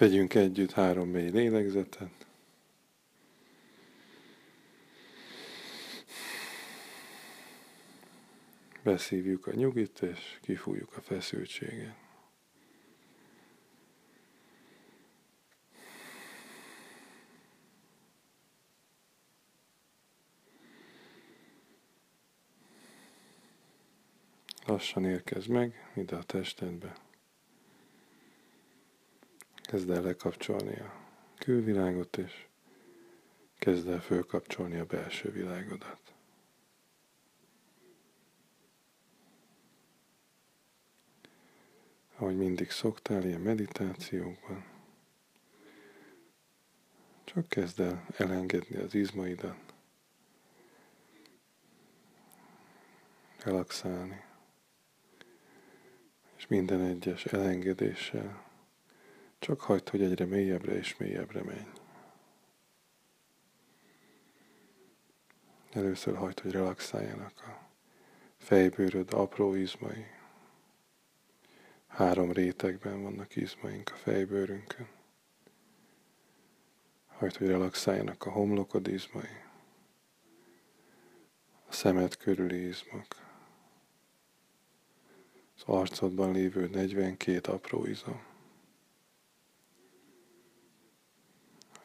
Vegyünk együtt három mély lélegzetet. Beszívjuk a nyugit, és kifújjuk a feszültséget. Lassan érkezz meg ide a testedbe. Kezd el lekapcsolni a külvilágot, és kezd el fölkapcsolni a belső világodat. Ahogy mindig szoktál ilyen meditációkban, csak kezd el elengedni az izmaidat, relaxálni, és minden egyes elengedéssel csak hagyd, hogy egyre mélyebbre és mélyebbre menj. Először hagyd, hogy relaxáljanak a fejbőröd apró izmai. Három rétegben vannak izmaink a fejbőrünkön. Hagyd, hogy relaxáljanak a homlokod izmai, a szemed körüli izmok, az arcodban lévő 42 apró izom.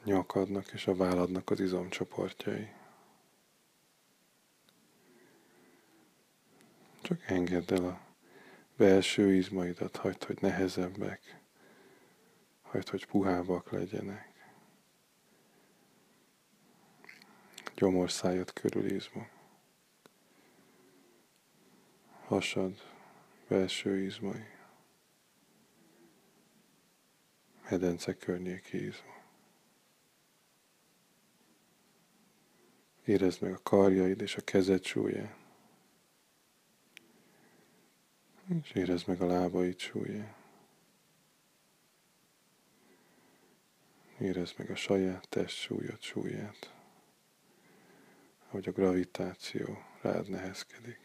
Nyakadnak és a válladnak az izomcsoportjai. Csak engedd el a belső izmaidat, hagyd, hogy nehezebbek, hagyd, hogy puhábbak legyenek. Gyomorszájad körül izmok. Hasad, belső izmai. Medence környéki izmok. Érezd meg a karjaid és a kezed súlyát. És érezd meg a lábaid súlyát. Érezd meg a saját test súlyod súlyát, ahogy a gravitáció rád nehezkedik.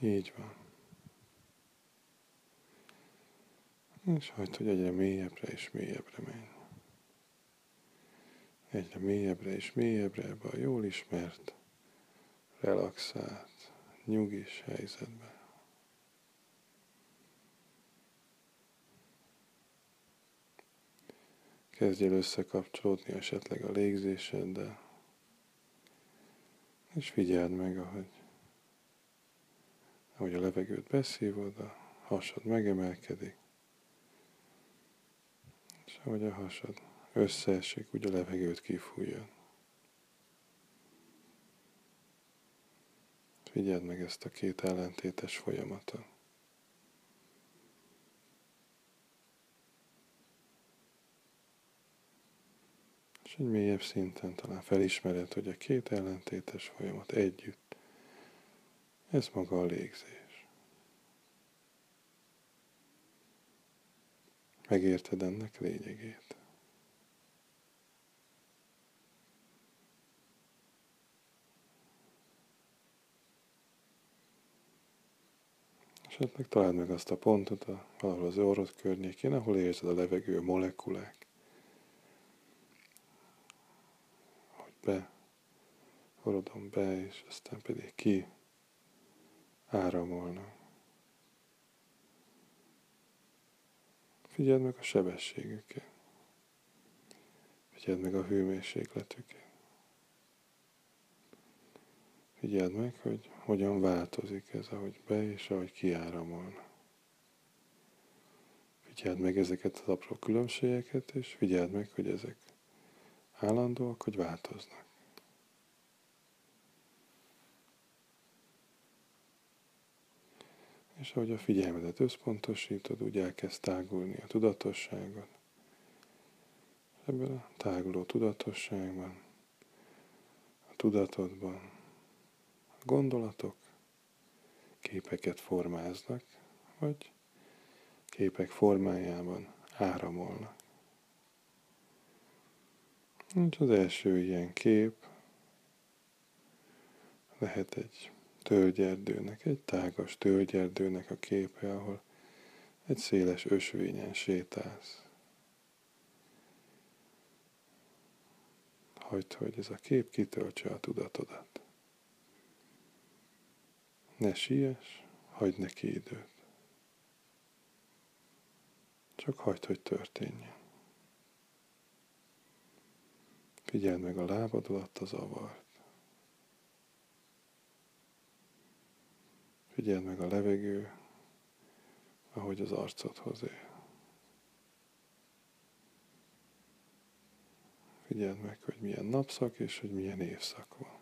Így van. És hagyd, hogy egyre mélyebbre és mélyebbre menj. Egyre mélyebbre és mélyebbre ebbe a jól ismert, relaxált, nyugis helyzetbe. Kezdj el összekapcsolódni esetleg a légzéseddel, és figyeld meg, ahogy, ahogy a levegőt beszívod, a hasad megemelkedik, ahogy a hasad összeesik, úgy a levegőt kifújja. Figyeld meg ezt a két ellentétes folyamatot. És egy mélyebb szinten talán felismered, hogy a két ellentétes folyamat együtt, ez maga a légzés. Megérted ennek lényegét. Esetleg találd meg azt a pontot a, valahol az orrod környékén, ahol érzed a levegő molekulák. Hogy be, orodon be, és aztán pedig ki áramolnak. Figyeld meg a sebességüket. Figyeld meg a hőmérsékletüket. Figyeld meg, hogy hogyan változik ez, ahogy be és ahogy kiáramolna. Figyeld meg ezeket az apró különbségeket, és figyeld meg, hogy ezek állandóak, hogy változnak. És ahogy a figyelmedet összpontosítod, úgy elkezd tágulni a tudatosságod. Ebben a táguló tudatosságban, a tudatodban a gondolatok képeket formáznak, vagy képek formájában áramolnak. És az első ilyen kép lehet egy tölgyerdőnek, egy tágas tölgyerdőnek a képe, ahol egy széles ösvényen sétálsz. Hagyd, hogy ez a kép kitöltse a tudatodat. Ne siess, hagyd neki időt. Csak hagyd, hogy történjen. Figyeld meg a lábad alatt a zavart. Figyeld meg a levegő, ahogy az arcodhoz ér. Figyeld meg, hogy milyen napszak és hogy milyen évszak van.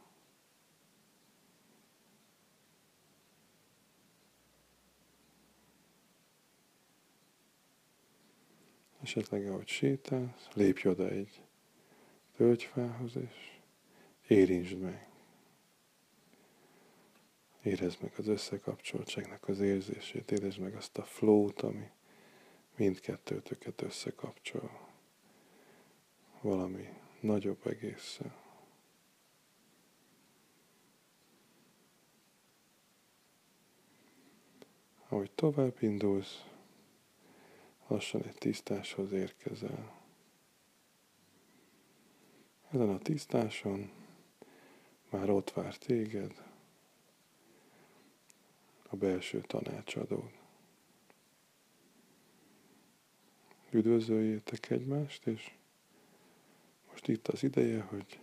Esetleg ahogy sétálsz, lépj oda egy tölgyfához, és érintsd meg. Érezd meg az összekapcsoltságnak az érzését, érezd meg azt a flót, ami mindkettőtöket összekapcsol valami nagyobb egészen. Ahogy tovább indulsz, lassan egy tisztáshoz érkezel. Ezen a tisztáson már ott vár téged a belső tanácsadód. Üdvözöljétek egymást, és most itt az ideje, hogy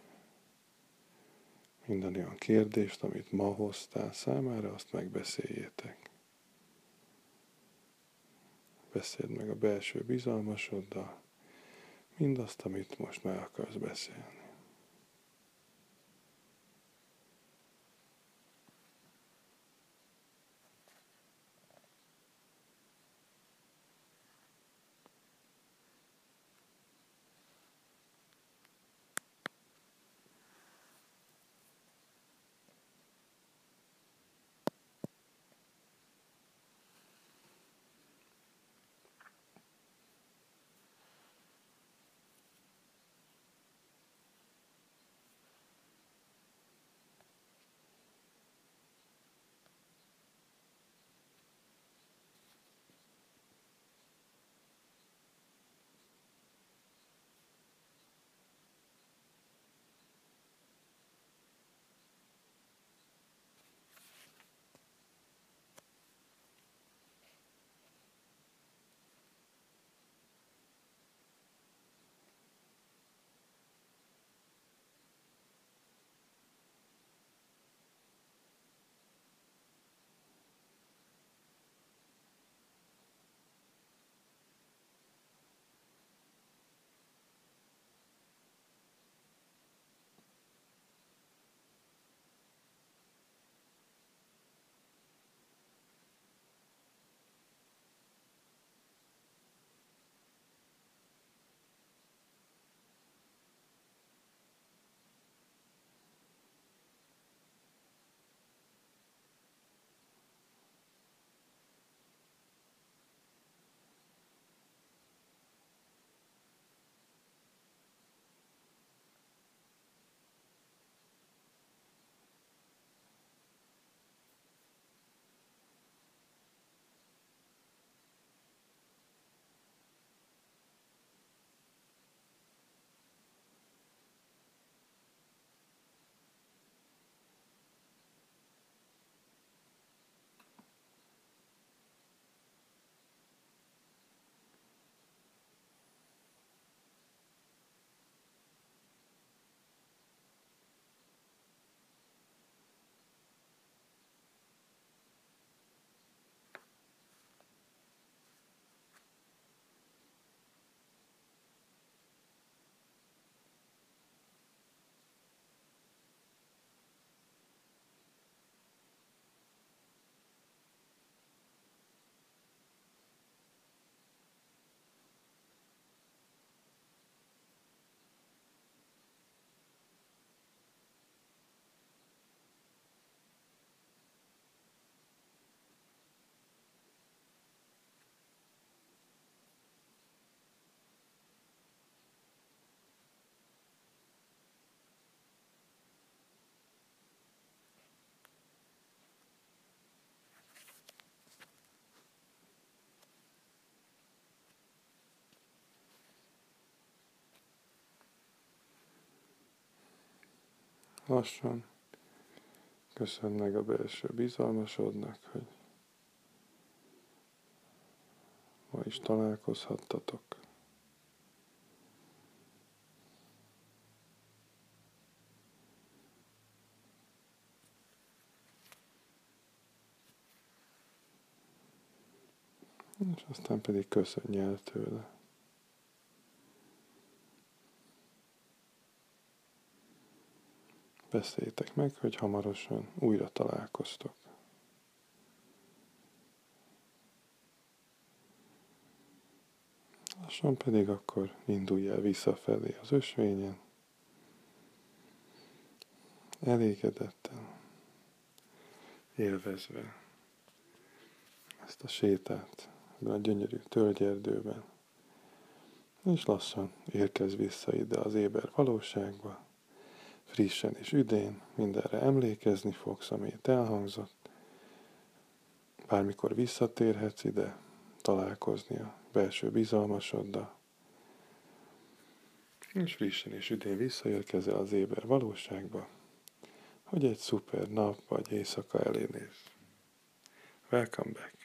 minden olyan kérdést, amit ma hoztál számára, azt megbeszéljétek. Beszéld meg a belső bizalmasoddal, mindazt, amit most meg akarsz beszélni. Lassan köszön meg a belső bizalmasodnak, hogy ma is találkozhattatok. És aztán pedig köszönj el tőle. Beszéljétek meg, hogy hamarosan újra találkoztok. Lassan pedig akkor indulj el visszafelé az ösvényen, elégedetten, élvezve ezt a sétát ebben a gyönyörű tölgyerdőben, és lassan érkez vissza ide az éber valóságba, frissen és üdén, mindenre emlékezni fogsz, amit elhangzott. Bármikor visszatérhetsz ide, találkozni a belső bizalmasoddal, és frissen és üdén visszaérkezel az éber valóságba, hogy egy szuper nap vagy éjszaka elé néz. Welcome back.